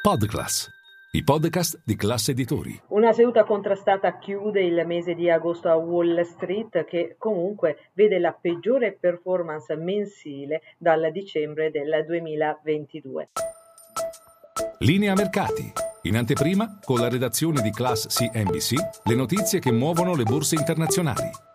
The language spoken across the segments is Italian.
Podclass, i podcast di classe editori. Una seduta contrastata chiude il mese di agosto a Wall Street che comunque vede la peggiore performance mensile dal dicembre del 2022. Linea mercati. In anteprima, con la redazione di Class CNBC, le notizie che muovono le borse internazionali.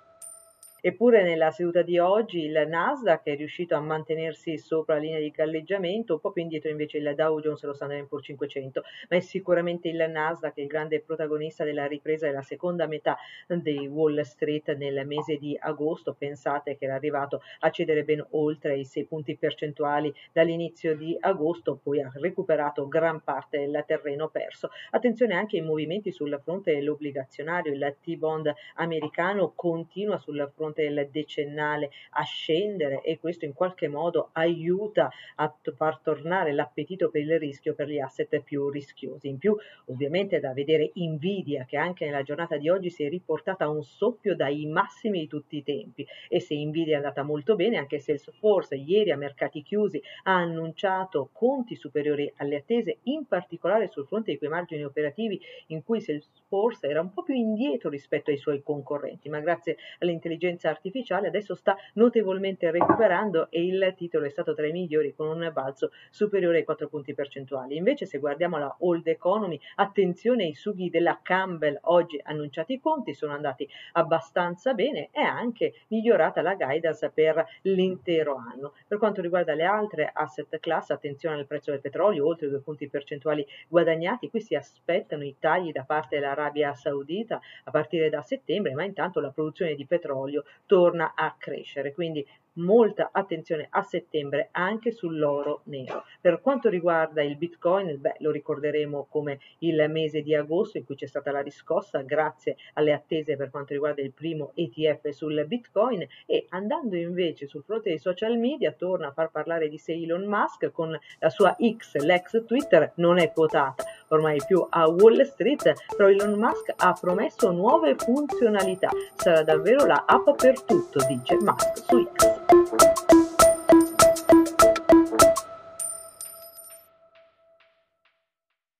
Eppure nella seduta di oggi il Nasdaq è riuscito a mantenersi sopra la linea di galleggiamento, un po' più indietro invece il Dow Jones e lo Standard Poor's 500, ma è sicuramente il Nasdaq il grande protagonista della ripresa della seconda metà di Wall Street nel mese di agosto. Pensate che era arrivato a cedere ben oltre i 6 punti percentuali dall'inizio di agosto, poi ha recuperato gran parte del terreno perso. Attenzione anche ai movimenti sul fronte dell'obbligazionario, il T-bond americano continua sul fronte fronte del decennale a scendere e questo in qualche modo aiuta a far tornare l'appetito per il rischio per gli asset più rischiosi. In più ovviamente da vedere Nvidia che anche nella giornata di oggi si è riportata a un soppio dai massimi di tutti i tempi e se Nvidia è andata molto bene anche Salesforce ieri a mercati chiusi ha annunciato conti superiori alle attese in particolare sul fronte di quei margini operativi in cui Salesforce era un po' più indietro rispetto ai suoi concorrenti ma grazie all'intelligenza intelligenza artificiale adesso sta notevolmente recuperando e il titolo è stato tra i migliori con un balzo superiore ai 4 punti percentuali. Invece se guardiamo la Old Economy, attenzione ai sughi della Campbell, oggi annunciati i conti sono andati abbastanza bene e anche migliorata la guidance per l'intero anno. Per quanto riguarda le altre asset class, attenzione al prezzo del petrolio, oltre 2 punti percentuali guadagnati, qui si aspettano i tagli da parte dell'Arabia Saudita a partire da settembre, ma intanto la produzione di petrolio torna a crescere. Quindi molta attenzione a settembre anche sull'oro nero. Per quanto riguarda il Bitcoin, beh, lo ricorderemo come il mese di agosto in cui c'è stata la riscossa grazie alle attese per quanto riguarda il primo ETF sul Bitcoin e andando invece sul fronte dei social media torna a far parlare di sé Elon Musk con la sua X, l'ex Twitter non è quotata ormai più a Wall Street, però Elon Musk ha promesso nuove funzionalità. Sarà davvero la app per tutto, dice Musk su X.